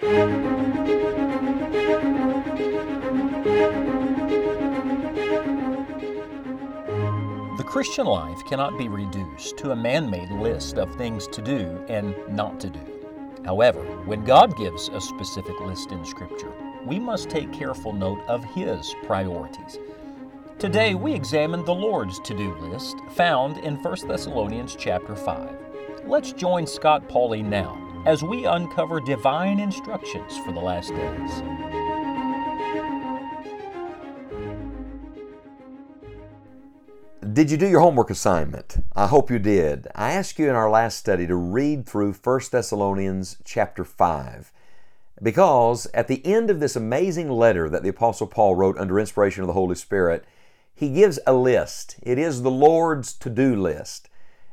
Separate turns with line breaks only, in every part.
The Christian life cannot be reduced to a man made list of things to do and not to do. However, when God gives a specific list in Scripture, we must take careful note of His priorities. Today we examine the Lord's to-do list found in 1 Thessalonians chapter 5. Let's join Scott Pauley now as we uncover divine instructions for the last days.
Did you do your homework assignment? I hope you did. I asked you in our last study to read through 1 Thessalonians chapter 5 because at the end of this amazing letter that the Apostle Paul wrote under inspiration of the Holy Spirit, he gives a list. It is the Lord's to do list.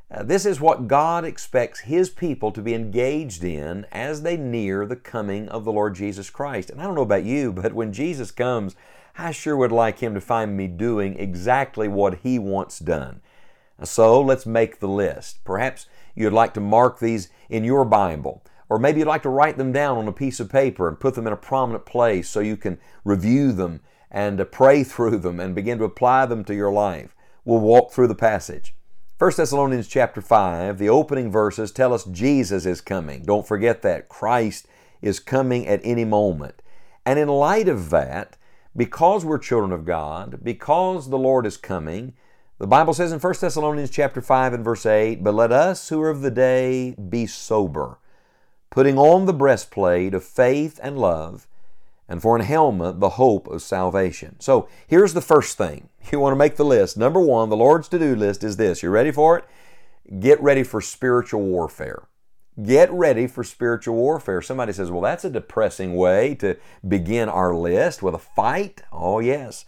Uh, this is what God expects His people to be engaged in as they near the coming of the Lord Jesus Christ. And I don't know about you, but when Jesus comes, I sure would like Him to find me doing exactly what He wants done. So let's make the list. Perhaps you'd like to mark these in your Bible, or maybe you'd like to write them down on a piece of paper and put them in a prominent place so you can review them and pray through them and begin to apply them to your life. We'll walk through the passage. 1 Thessalonians chapter 5, the opening verses tell us Jesus is coming. Don't forget that. Christ is coming at any moment. And in light of that, because we're children of God, because the Lord is coming, the Bible says in 1 Thessalonians chapter 5 and verse 8, But let us who are of the day be sober, putting on the breastplate of faith and love, and for an helmet, the hope of salvation. So here's the first thing. You want to make the list. Number one, the Lord's to do list is this. You ready for it? Get ready for spiritual warfare. Get ready for spiritual warfare. Somebody says, well, that's a depressing way to begin our list with a fight. Oh, yes.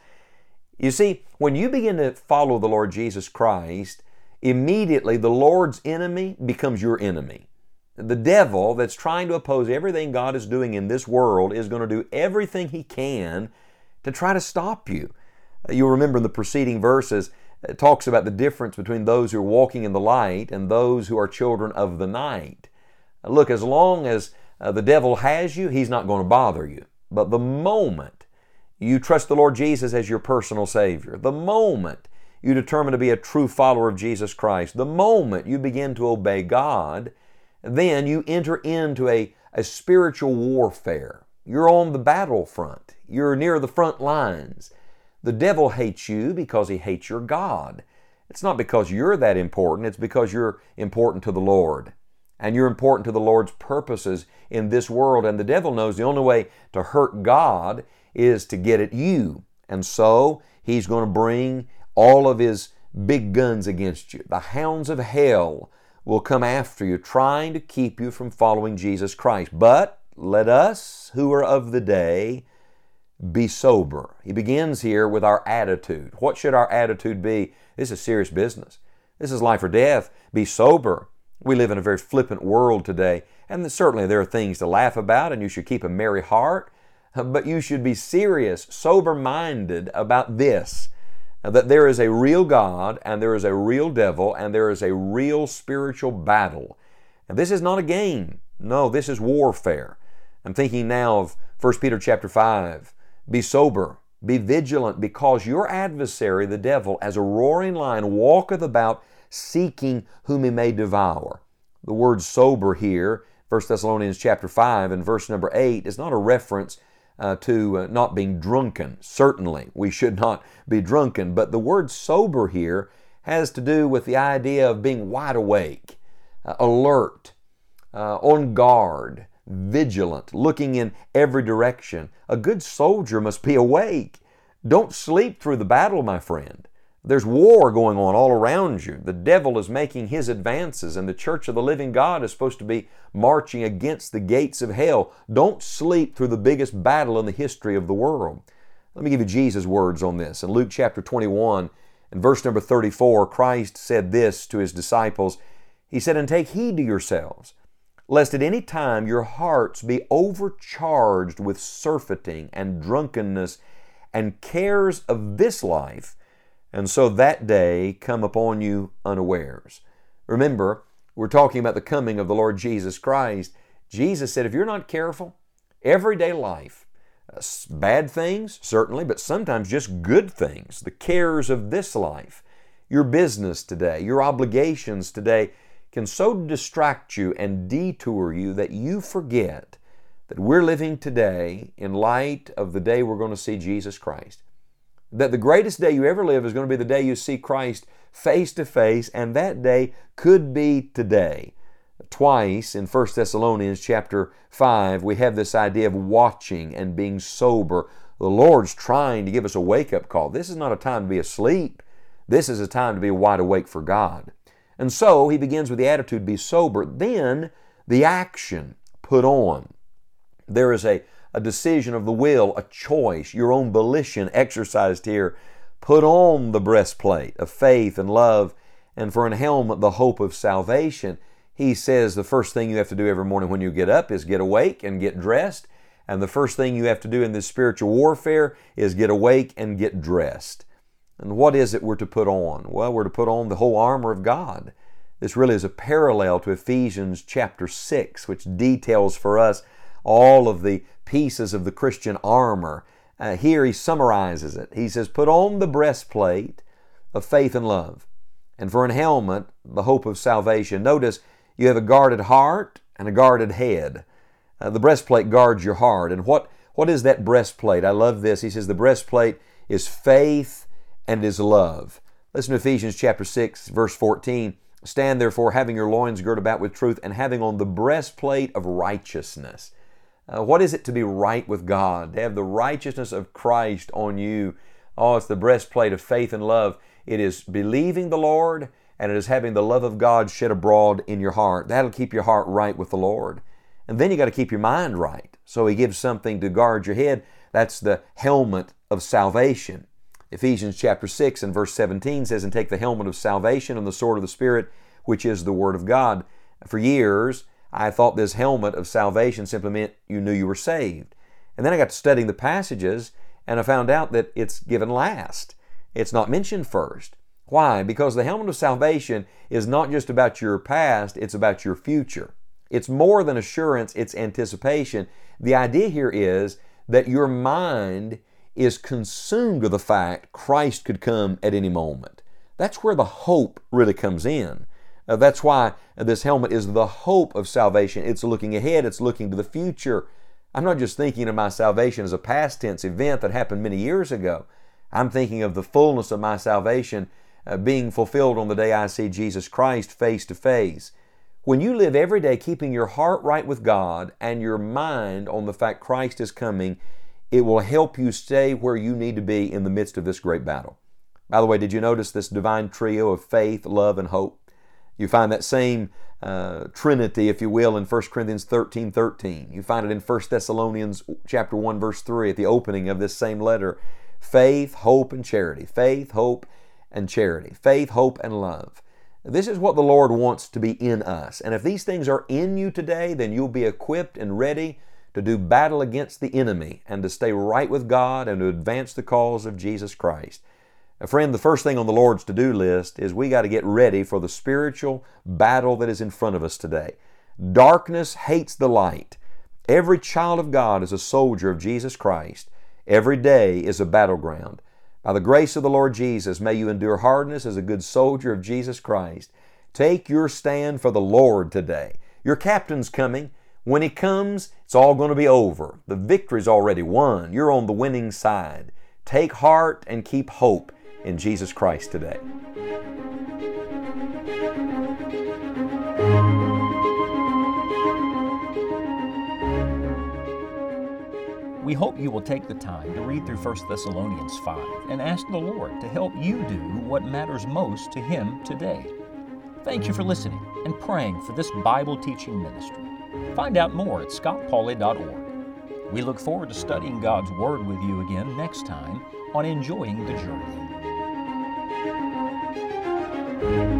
You see, when you begin to follow the Lord Jesus Christ, immediately the Lord's enemy becomes your enemy. The devil that's trying to oppose everything God is doing in this world is going to do everything he can to try to stop you. Uh, you'll remember in the preceding verses, it talks about the difference between those who are walking in the light and those who are children of the night. Uh, look, as long as uh, the devil has you, he's not going to bother you. But the moment you trust the Lord Jesus as your personal Savior, the moment you determine to be a true follower of Jesus Christ, the moment you begin to obey God, then you enter into a, a spiritual warfare. You're on the battlefront, you're near the front lines. The devil hates you because he hates your God. It's not because you're that important, it's because you're important to the Lord. And you're important to the Lord's purposes in this world. And the devil knows the only way to hurt God is to get at you. And so he's going to bring all of his big guns against you. The hounds of hell will come after you, trying to keep you from following Jesus Christ. But let us, who are of the day, be sober. He begins here with our attitude. What should our attitude be? This is serious business. This is life or death. Be sober. We live in a very flippant world today, and certainly there are things to laugh about, and you should keep a merry heart, but you should be serious, sober minded about this that there is a real God and there is a real devil and there is a real spiritual battle. And this is not a game. No, this is warfare. I'm thinking now of 1 Peter chapter 5. Be sober, be vigilant, because your adversary, the devil, as a roaring lion, walketh about seeking whom he may devour. The word sober here, 1 Thessalonians chapter 5 and verse number 8, is not a reference uh, to uh, not being drunken. Certainly, we should not be drunken, but the word sober here has to do with the idea of being wide awake, uh, alert, uh, on guard, vigilant, looking in every direction. A good soldier must be awake. Don't sleep through the battle, my friend. There's war going on all around you. The devil is making his advances, and the church of the living God is supposed to be marching against the gates of hell. Don't sleep through the biggest battle in the history of the world. Let me give you Jesus' words on this. In Luke chapter 21, in verse number 34, Christ said this to his disciples He said, And take heed to yourselves, lest at any time your hearts be overcharged with surfeiting and drunkenness and cares of this life and so that day come upon you unawares. Remember, we're talking about the coming of the Lord Jesus Christ. Jesus said, if you're not careful, everyday life. Uh, bad things, certainly, but sometimes just good things. The cares of this life, your business today, your obligations today can so distract you and detour you that you forget that we're living today in light of the day we're going to see Jesus Christ. That the greatest day you ever live is going to be the day you see Christ face to face, and that day could be today. Twice in 1 Thessalonians chapter 5, we have this idea of watching and being sober. The Lord's trying to give us a wake up call. This is not a time to be asleep. This is a time to be wide awake for God. And so he begins with the attitude, be sober. Then the action, put on. There is a, a decision of the will, a choice, your own volition exercised here. Put on the breastplate of faith and love, and for an helmet, the hope of salvation. He says the first thing you have to do every morning when you get up is get awake and get dressed. And the first thing you have to do in this spiritual warfare is get awake and get dressed. And what is it we're to put on? Well, we're to put on the whole armor of God. This really is a parallel to Ephesians chapter 6, which details for us all of the pieces of the Christian armor. Uh, here he summarizes it. He says, Put on the breastplate of faith and love, and for an helmet, the hope of salvation. Notice you have a guarded heart and a guarded head. Uh, the breastplate guards your heart. And what, what is that breastplate? I love this. He says, The breastplate is faith and is love. Listen to Ephesians chapter 6, verse 14. Stand therefore, having your loins girt about with truth, and having on the breastplate of righteousness. Uh, what is it to be right with God? To have the righteousness of Christ on you. Oh, it's the breastplate of faith and love. It is believing the Lord, and it is having the love of God shed abroad in your heart. That'll keep your heart right with the Lord. And then you got to keep your mind right. So He gives something to guard your head. That's the helmet of salvation. Ephesians chapter 6 and verse 17 says, And take the helmet of salvation and the sword of the Spirit, which is the Word of God. For years, I thought this helmet of salvation simply meant you knew you were saved. And then I got to studying the passages, and I found out that it's given last. It's not mentioned first. Why? Because the helmet of salvation is not just about your past, it's about your future. It's more than assurance, it's anticipation. The idea here is that your mind is consumed with the fact Christ could come at any moment. That's where the hope really comes in. Uh, that's why this helmet is the hope of salvation. It's looking ahead, it's looking to the future. I'm not just thinking of my salvation as a past tense event that happened many years ago. I'm thinking of the fullness of my salvation uh, being fulfilled on the day I see Jesus Christ face to face. When you live every day keeping your heart right with God and your mind on the fact Christ is coming, it will help you stay where you need to be in the midst of this great battle. By the way, did you notice this divine trio of faith, love, and hope? You find that same uh, trinity, if you will, in 1 Corinthians 13 13. You find it in 1 Thessalonians chapter 1, verse 3 at the opening of this same letter. Faith, hope, and charity. Faith, hope, and charity. Faith, hope, and love. This is what the Lord wants to be in us. And if these things are in you today, then you'll be equipped and ready to do battle against the enemy and to stay right with God and to advance the cause of Jesus Christ. Friend, the first thing on the Lord's to do list is we got to get ready for the spiritual battle that is in front of us today. Darkness hates the light. Every child of God is a soldier of Jesus Christ. Every day is a battleground. By the grace of the Lord Jesus, may you endure hardness as a good soldier of Jesus Christ. Take your stand for the Lord today. Your captain's coming. When he comes, it's all going to be over. The victory's already won. You're on the winning side. Take heart and keep hope in Jesus Christ today.
We hope you will take the time to read through 1 Thessalonians 5 and ask the Lord to help you do what matters most to Him today. Thank you for listening and praying for this Bible teaching ministry. Find out more at scottpauley.org. We look forward to studying God's Word with you again next time on Enjoying the Journey. Thank you.